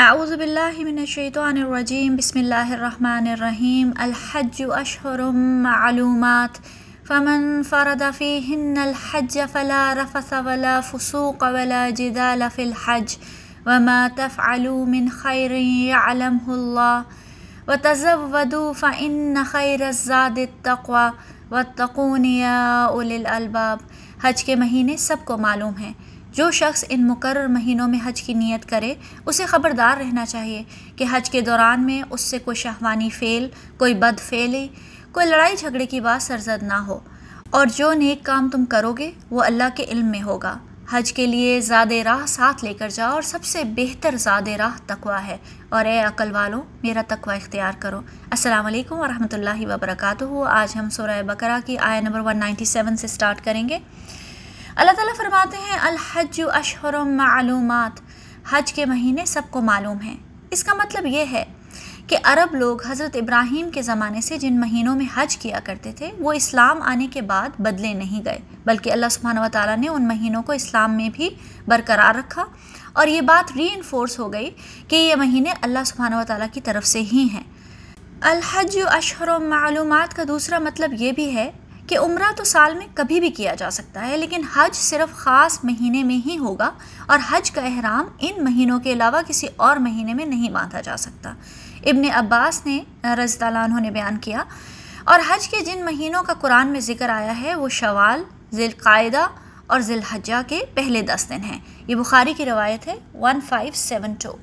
اعوذ باللہ من الشیطان الرجیم، بسم اللہ الرحمن الرحیم، الحج اشہر معلومات، فمن فرد فیہن الحج فلا رفث ولا فسوق ولا جدال فی الحج، وما تفعلوا من خیر يعلمه اللہ، وتزودوا فإن خیر الزاد التقوى واتقون یا اولی الالباب۔ حج کے مہینے سب کو معلوم ہیں۔ جو شخص ان مقرر مہینوں میں حج کی نیت کرے، اسے خبردار رہنا چاہیے کہ حج کے دوران میں اس سے کوئی شہوانی فعل، کوئی بد فعلی، کوئی لڑائی جھگڑے کی بات سرزد نہ ہو۔ اور جو نیک کام تم کرو گے وہ اللہ کے علم میں ہوگا۔ حج کے لیے زاد راہ ساتھ لے کر جاؤ اور سب سے بہتر زاد راہ تقوا ہے۔ اور اے عقل والوں، میرا تقوا اختیار کرو۔ السلام علیکم ورحمۃ اللہ وبرکاتہ۔ آج ہم سورہ بقرہ کی آیا نمبر 197 سے سٹارٹ کریں گے۔ اللہ تعالیٰ فرماتے ہیں، الحج اشہر معلومات۔ حج کے مہینے سب کو معلوم ہیں۔ اس کا مطلب یہ ہے کہ عرب لوگ حضرت ابراہیم کے زمانے سے جن مہینوں میں حج کیا کرتے تھے، وہ اسلام آنے کے بعد بدلے نہیں گئے، بلکہ اللہ سبحانہ و تعالیٰ نے ان مہینوں کو اسلام میں بھی برقرار رکھا۔ اور یہ بات ری انفورس ہو گئی کہ یہ مہینے اللہ سبحانہ و تعالیٰ کی طرف سے ہی ہیں۔ الحج اشہر معلومات کا دوسرا مطلب یہ بھی ہے کہ عمرہ تو سال میں کبھی بھی کیا جا سکتا ہے، لیکن حج صرف خاص مہینے میں ہی ہوگا اور حج کا احرام ان مہینوں کے علاوہ کسی اور مہینے میں نہیں باندھا جا سکتا۔ ابن عباس نے رضی اللہ عنہ نے بیان کیا، اور حج کے جن مہینوں کا قرآن میں ذکر آیا ہے، وہ شوال ذی القاعدہ اور ذی الحجہ کے پہلے دس دن ہیں۔ یہ بخاری کی روایت ہے ون فائیو سیون ٹو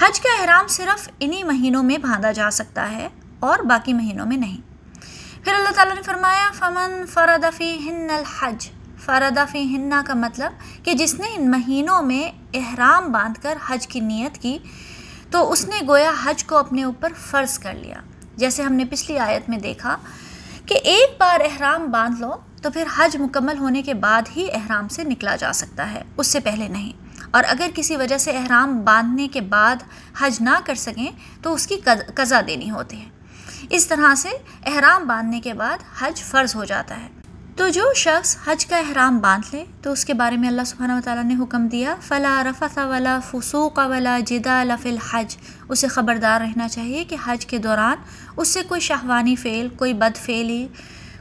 حج کا احرام صرف انہی مہینوں میں باندھا جا سکتا ہے اور باقی مہینوں میں نہیں۔ پھر اللہ تعالیٰ نے فرمایا، فمن فردفی ہن الحج۔ فردفی ہننا کا مطلب کہ جس نے ان مہینوں میں احرام باندھ کر حج کی نیت کی، تو اس نے گویا حج کو اپنے اوپر فرض کر لیا۔ جیسے ہم نے پچھلی آیت میں دیکھا کہ ایک بار احرام باندھ لو تو پھر حج مکمل ہونے کے بعد ہی احرام سے نکلا جا سکتا ہے، اس سے پہلے نہیں۔ اور اگر کسی وجہ سے احرام باندھنے کے بعد حج نہ کر سکیں تو اس کی قضا دینی ہوتی ہے۔ اس طرح سے احرام باندھنے کے بعد حج فرض ہو جاتا ہے۔ تو جو شخص حج کا احرام باندھ لے، تو اس کے بارے میں اللہ سبحانہ و تعالیٰ نے حکم دیا، فلا رفث ولا فسوق ولا جدا لف الحج۔ اسے خبردار رہنا چاہیے کہ حج کے دوران اس سے کوئی شہوانی فعل، کوئی بد فعلی،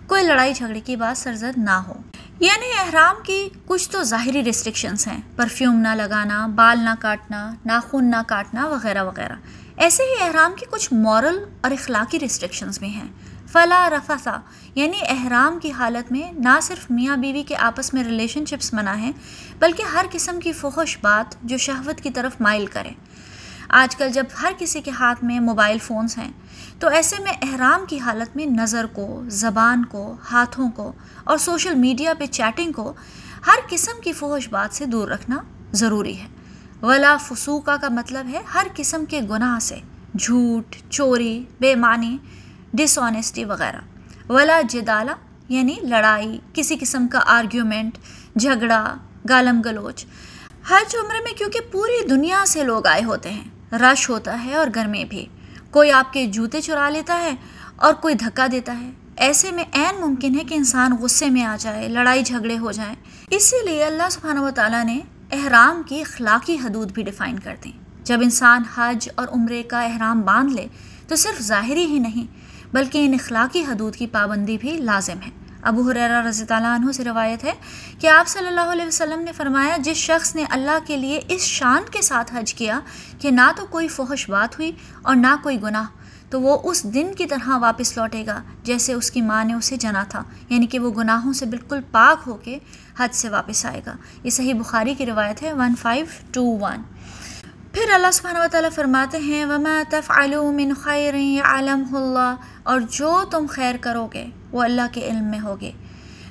کوئی لڑائی جھگڑے کی بات سرزد نہ ہو۔ یعنی احرام کی کچھ تو ظاہری ریسٹرکشنس ہیں پرفیوم نہ لگانا، بال نہ کاٹنا، ناخن نہ کاٹنا، وغیرہ وغیرہ۔ ایسے ہی احرام کی کچھ مورل اور اخلاقی ریسٹرکشنز بھی ہیں۔ فلا رفسا یعنی احرام کی حالت میں نہ صرف میاں بیوی کے آپس میں ریلیشن شپس منع ہیں، بلکہ ہر قسم کی فحش بات جو شہوت کی طرف مائل کرے۔ آج کل جب ہر کسی کے ہاتھ میں موبائل فونز ہیں، تو ایسے میں احرام کی حالت میں نظر کو، زبان کو، ہاتھوں کو اور سوشل میڈیا پہ چیٹنگ کو ہر قسم کی فحش بات سے دور رکھنا ضروری ہے۔ ولا فسوقہ کا مطلب ہے ہر قسم کے گناہ سے، جھوٹ، چوری بے معنی ڈس آنیسٹی وغیرہ۔ ولا جدالہ یعنی لڑائی، کسی قسم کا آرگیومنٹ جھگڑا، گالم گلوچ۔ حج عمرے میں کیونکہ پوری دنیا سے لوگ آئے ہوتے ہیں، رش ہوتا ہے اور گرمی بھی۔ کوئی آپ کے جوتے چرا لیتا ہے اور کوئی دھکا دیتا ہے۔ ایسے میں عین ممکن ہے کہ انسان غصے میں آ جائے، لڑائی جھگڑے ہو جائیں۔ اسی لیے اللہ سبحانہ و تعالیٰ نے احرام کی اخلاقی حدود بھی ڈیفائن کر دیں جب انسان حج اور عمرے کا احرام باندھ لے، تو صرف ظاہری ہی نہیں، بلکہ ان اخلاقی حدود کی پابندی بھی لازم ہے۔ ابو حریرہ رضی اللہ عنہ سے روایت ہے کہ آپ صلی اللہ علیہ وسلم نے فرمایا، جس شخص نے اللہ کے لیے اس شان کے ساتھ حج کیا کہ نہ تو کوئی فحش بات ہوئی اور نہ کوئی گناہ تو وہ اس دن کی طرح واپس لوٹے گا جیسے اس کی ماں نے اسے جنا تھا یعنی کہ وہ گناہوں سے بالکل پاک ہو کے حد سے واپس آئے گا۔ یہ صحیح بخاری کی روایت ہے ون فائیو ٹو ون پھر اللہ سبحانہ و تعالیٰ فرماتے ہیں، وما تفعلوا من خیر عالم اللہ اور جو تم خیر کرو گے، وہ اللہ کے علم میں ہوگے۔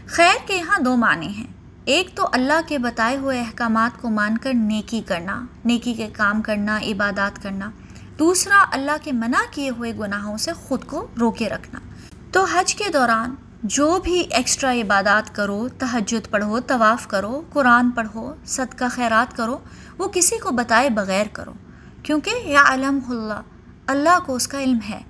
خیر کے یہاں دو معنی ہیں۔ ایک تو اللہ کے بتائے ہوئے احکامات کو مان کر نیکی کرنا، نیکی کے کام کرنا، عبادات کرنا۔ دوسرا اللہ کے منع کیے ہوئے گناہوں سے خود کو روکے رکھنا۔ تو حج کے دوران جو بھی ایکسٹرا عبادات کرو، تہجد پڑھو، طواف کرو، قرآن پڑھو، صدقہ خیرات کرو، وہ کسی کو بتائے بغیر کرو۔ کیونکہ یا علم اللہ اللہ کو اس کا علم ہے۔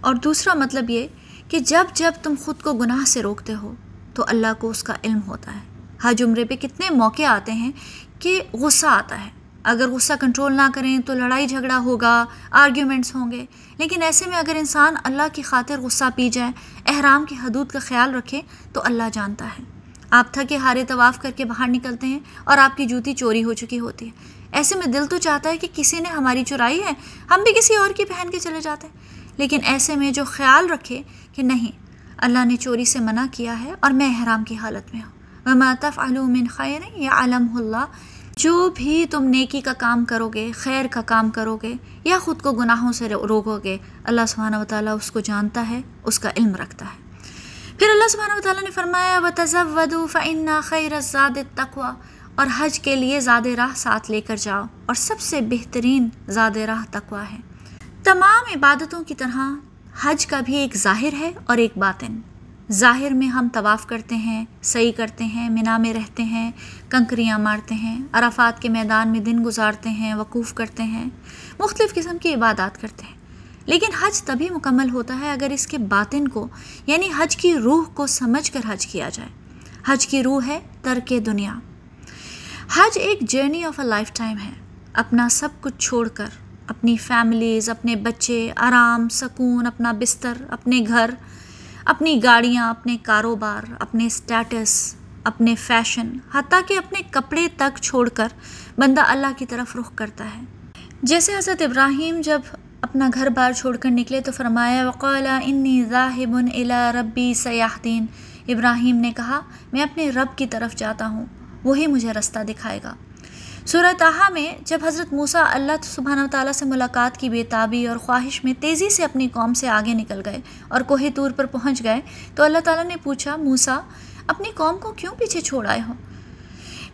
اور دوسرا مطلب یہ کہ جب جب تم خود کو گناہ سے روکتے ہو، تو اللہ کو اس کا علم ہوتا ہے۔ حج عمرے پہ کتنے موقع آتے ہیں کہ غصہ آتا ہے۔ اگر غصہ کنٹرول نہ کریں تو لڑائی جھگڑا ہوگا آرگیومنٹس ہوں گے۔ لیکن ایسے میں اگر انسان اللہ کی خاطر غصہ پی جائے، احرام کی حدود کا خیال رکھے، تو اللہ جانتا ہے۔ آپ تھکے، ہارے، طواف کر کے باہر نکلتے ہیں اور آپ کی جوتی چوری ہو چکی ہوتی ہے۔ ایسے میں دل تو چاہتا ہے کہ کسی نے ہماری چرائی ہے، ہم بھی کسی اور کی پہن کے چلے جاتے ہیں۔ لیکن ایسے میں جو خیال رکھے کہ نہیں، اللہ نے چوری سے منع کیا ہے اور میں احرام کی حالت میں ہوں۔ وما تفعلوا من خیر یا علم اللہ جو بھی تم نیکی کا کام کرو گے خیر کا کام کرو گے یا خود کو گناہوں سے روکو گے اللہ سبحانہ و تعالیٰ اس کو جانتا ہے، اس کا علم رکھتا ہے۔ پھر اللہ سبحانہ و تعالیٰ نے فرمایا و تضو فعن خیر زاد تقوا اور حج کے لیے زاد راہ ساتھ لے کر جاؤ اور سب سے بہترین زاد راہ تقوا ہے۔ تمام عبادتوں کی طرح حج کا بھی ایک ظاہر ہے اور ایک باطن۔ ظاہر میں ہم طواف کرتے ہیں صحیح کرتے ہیں منا میں رہتے ہیں، کنکریاں مارتے ہیں، عرفات کے میدان میں دن گزارتے ہیں، وقوف کرتے ہیں، مختلف قسم کی عبادات کرتے ہیں۔ لیکن حج تبھی مکمل ہوتا ہے اگر اس کے باطن کو یعنی حج کی روح کو سمجھ کر حج کیا جائے۔ حج کی روح ہے ترک دنیا۔ حج ایک journey of a life time ہے۔ اپنا سب کچھ چھوڑ کر، اپنی فیملیز اپنے بچے، آرام، سکون، اپنا بستر، اپنے گھر اپنی گاڑیاں، اپنے کاروبار، اپنے اسٹیٹس اپنے فیشن حتیٰ کہ اپنے کپڑے تک چھوڑ کر بندہ اللہ کی طرف رخ کرتا ہے۔ جیسے حضرت ابراہیم جب اپنا گھر بار چھوڑ کر نکلے تو فرمایا وقالا انی ذاہب الا ربی سیاح دین ابراہیم نے کہا، میں اپنے رب کی طرف جاتا ہوں، وہی مجھے رستہ دکھائے گا۔ سورہ تاہا میں جب حضرت موسیٰ اللہ سبحانہ و تعالیٰ سے ملاقات کی بے تابی اور خواہش میں تیزی سے اپنی قوم سے آگے نکل گئے اور کوہ طور پر پہنچ گئے تو اللہ تعالیٰ نے پوچھا، موسیٰ، اپنی قوم کو کیوں پیچھے چھوڑ آئے ہو؟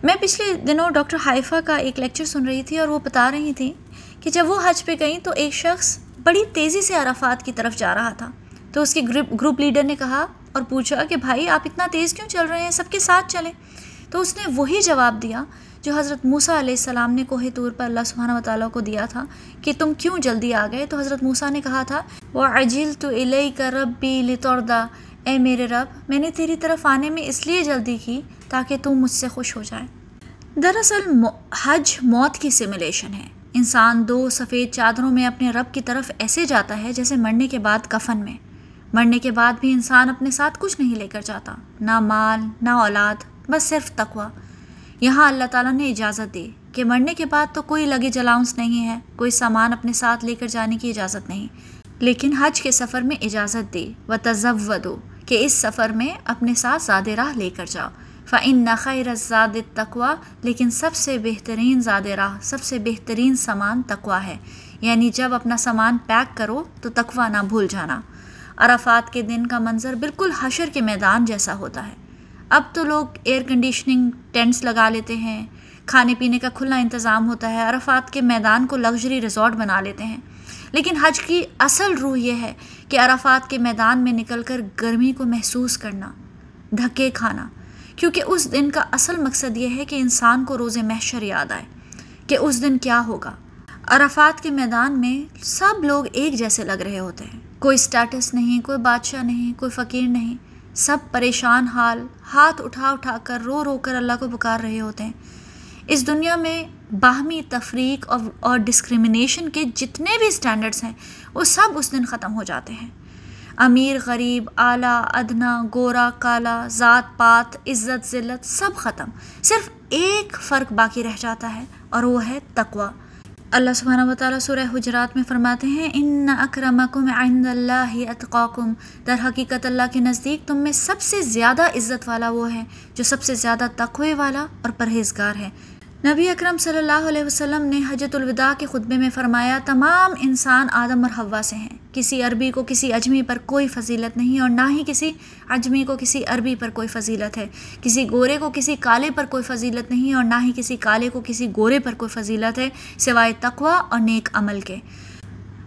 میں پچھلے دنوں ڈاکٹر حائفہ کا ایک لیکچر سن رہی تھی اور وہ بتا رہی تھی کہ جب وہ حج پہ گئیں تو ایک شخص بڑی تیزی سے عرفات کی طرف جا رہا تھا۔ تو اس کے گروپ گروپ لیڈر نے کہا اور پوچھا کہ، بھائی، آپ اتنا تیز کیوں چل رہے ہیں؟ سب کے ساتھ چلیں۔ تو اس نے وہی جواب دیا جو حضرت موسیٰ علیہ السلام نے کوہ طور پر اللہ سبحانہ و تعالیٰ کو دیا تھا کہ تم کیوں جلدی آ گئے؟ تو حضرت موسیٰ نے کہا تھا وہ عجیل تو علیہ کا رب بھی لتوردہ اے میرے رب، میں نے تیری طرف آنے میں اس لیے جلدی کی تاکہ تم مجھ سے خوش ہو جائے۔ دراصل حج موت کی سمولیشن ہے۔ انسان دو سفید چادروں میں اپنے رب کی طرف ایسے جاتا ہے جیسے مرنے کے بعد کفن میں۔ مرنے کے بعد بھی انسان اپنے ساتھ کچھ نہیں لے کر جاتا، نہ مال، نہ اولاد۔ بس صرف تقوا یہاں اللہ تعالیٰ نے اجازت دی کہ مرنے کے بعد تو کوئی لگے جلاؤنس نہیں ہے، کوئی سامان اپنے ساتھ لے کر جانے کی اجازت نہیں۔ لیکن حج کے سفر میں اجازت دی۔ و تضو دو کہ اس سفر میں اپنے ساتھ زیادہ راہ لے کر جاؤ۔ فعن نخیر زاد تقوا لیکن سب سے بہترین زیادہ راہ، سب سے بہترین سامان تقوا ہے۔ یعنی جب اپنا سامان پیک کرو تو تقوا نہ بھول جانا۔ عرفات کے دن کا منظر بالکل حشر کے میدان جیسا ہوتا ہے۔ اب تو لوگ ایئر کنڈیشننگ ٹینٹس لگا لیتے ہیں۔ کھانے پینے کا کھلا انتظام ہوتا ہے، عرفات کے میدان کو لگژری ریزورٹ بنا لیتے ہیں۔ لیکن حج کی اصل روح یہ ہے کہ عرفات کے میدان میں نکل کر گرمی کو محسوس کرنا، دھکے کھانا۔ کیونکہ اس دن کا اصل مقصد یہ ہے کہ انسان کو روز محشر یاد آئے کہ اس دن کیا ہوگا۔ عرفات کے میدان میں سب لوگ ایک جیسے لگ رہے ہوتے ہیں۔ کوئی اسٹیٹس نہیں، کوئی بادشاہ نہیں، کوئی فقیر نہیں۔ سب پریشان حال، ہاتھ اٹھا اٹھا کر رو رو کر اللہ کو پکار رہے ہوتے ہیں۔ اس دنیا میں باہمی تفریق اور اور ڈسکریمنیشن کے جتنے بھی اسٹینڈرڈس ہیں، وہ سب اس دن ختم ہو جاتے ہیں۔ امیر، غریب، اعلیٰ، ادنا، گورا، کالا، ذات، پات، عزت، ذلت، سب ختم۔ صرف ایک فرق باقی رہ جاتا ہے اور وہ ہے تقوا اللہ سبحانہ و تعالیٰ سورہ حجرات میں فرماتے ہیں، ان اکرمکم عند اللہ اتقاکم۔ در حقیقت اللہ کے نزدیک تم میں سب سے زیادہ عزت والا وہ ہے جو سب سے زیادہ تقوی والا اور پرہیزگار ہے نبی اکرم صلی اللہ علیہ وسلم نے حجت الوداع کے خطبے میں فرمایا، تمام انسان آدم اور ہوا سے ہیں۔ کسی عربی کو کسی اجمی پر کوئی فضیلت نہیں اور نہ ہی کسی اجمی کو کسی عربی پر کوئی فضیلت ہے۔ کسی گورے کو کسی کالے پر کوئی فضیلت نہیں اور نہ ہی کسی کالے کو کسی گورے پر کوئی فضیلت ہے، سوائے تقوا اور نیک عمل کے۔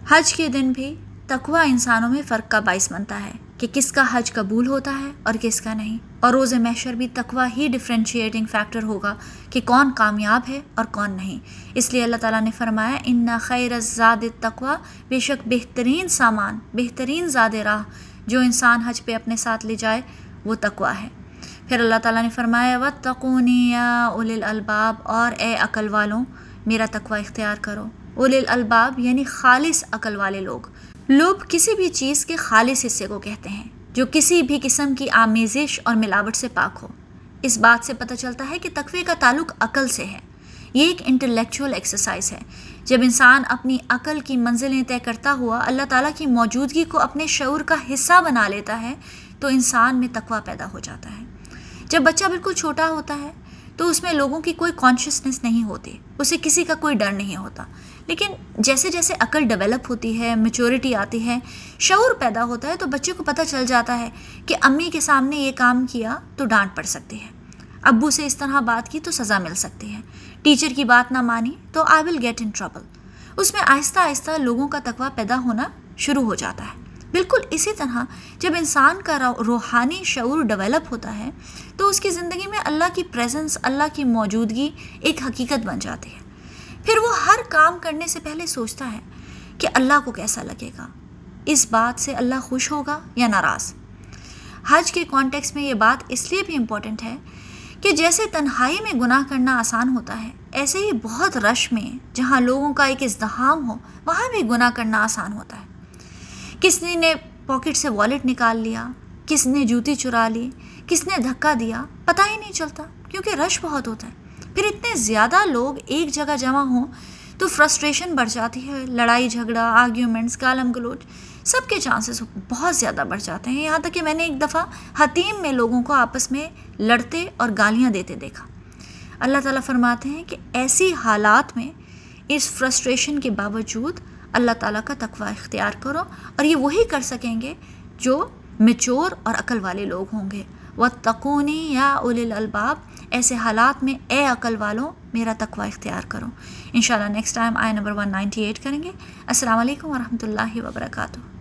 حج کے دن بھی تقوا انسانوں میں فرق کا باعث بنتا ہے۔ کہ کس کا حج قبول ہوتا ہے اور کس کا نہیں۔ اور روز محشر بھی تقوا ہی ڈفرینشیٹنگ فیکٹر ہوگا کہ کون کامیاب ہے اور کون نہیں۔ اس لیے اللہ تعالیٰ نے فرمایا ان خیر زاد تقوا بے شک بہترین سامان، بہترین زاد راہ، جو انسان حج پہ اپنے ساتھ لے جائے، وہ تقوا ہے۔ پھر اللہ تعالیٰ نے فرمایا و تقونی یا الباب اور اے عقل والوں، میرا تقوی اختیار کرو۔ اول الباب یعنی خالص عقل والے لوگ۔ لوگ کسی بھی چیز کے خالص حصے کو کہتے ہیں، جو کسی بھی قسم کی آمیزش اور ملاوٹ سے پاک ہو۔ اس بات سے پتہ چلتا ہے کہ تقوی کا تعلق عقل سے ہے۔ یہ ایک انٹلیکچوئل ایکسرسائز ہے۔ جب انسان اپنی عقل کی منزلیں طے کرتا ہوا اللہ تعالیٰ کی موجودگی کو اپنے شعور کا حصہ بنا لیتا ہے، تو انسان میں تقوی پیدا ہو جاتا ہے۔ جب بچہ بالکل چھوٹا ہوتا ہے، تو اس میں لوگوں کی کوئی کانشیسنیس نہیں ہوتی۔ اسے کسی کا کوئی ڈر نہیں ہوتا۔ لیکن جیسے جیسے عقل ڈیولپ ہوتی ہے میچورٹی آتی ہے، شعور پیدا ہوتا ہے تو بچے کو پتہ چل جاتا ہے کہ امی کے سامنے یہ کام کیا تو ڈانٹ پڑ سکتی ہے۔ ابو سے اس طرح بات کی تو سزا مل سکتی ہے۔ ٹیچر کی بات نہ مانی تو آئی ول گیٹ ان ٹربل اس میں آہستہ آہستہ لوگوں کا تقوی پیدا ہونا شروع ہو جاتا ہے۔ بالکل اسی طرح جب انسان کا روحانی شعور ڈیولپ ہوتا ہے تو اس کی زندگی میں اللہ کی پریزنس اللہ کی موجودگی ایک حقیقت بن جاتی ہے۔ پھر وہ ہر کام کرنے سے پہلے سوچتا ہے کہ اللہ کو کیسا لگے گا۔ اس بات سے اللہ خوش ہوگا یا ناراض؟ حج کے کانٹیکس میں یہ بات اس لیے بھی امپورٹنٹ ہے کہ جیسے تنہائی میں گناہ کرنا آسان ہوتا ہے، ایسے ہی بہت رش میں جہاں لوگوں کا ایک ازدحام ہو، وہاں بھی گناہ کرنا آسان ہوتا ہے۔ کس نے پاکٹ سے والیٹ نکال لیا؟ کس نے جوتی چرا لی؟ کس نے دھکا دیا؟ پتہ ہی نہیں چلتا، کیونکہ رش بہت ہوتا ہے۔ پھر اتنے زیادہ لوگ ایک جگہ جمع ہوں تو فرسٹریشن بڑھ جاتی ہے، لڑائی، جھگڑا آرگیومنٹس کالم گلوچ، سب کے چانسز بہت زیادہ بڑھ جاتے ہیں۔ یہاں تک کہ میں نے ایک دفعہ حتیم میں لوگوں کو آپس میں لڑتے اور گالیاں دیتے دیکھا۔ اللہ تعالیٰ فرماتے ہیں کہ ایسی حالات میں اس فرسٹریشن کے باوجود اللہ تعالیٰ کا تقوی اختیار کرو اور یہ وہی کر سکیں گے جو میچور اور عقل والے لوگ ہوں گے۔ و تقونی یا اول الباب ایسے حالات میں اے عقل والوں، میرا تقوی اختیار کرو۔ ان شاء اللہ next time I number one ninety eight کریں گے۔ السلام علیکم ورحمۃ اللہ وبرکاتہ۔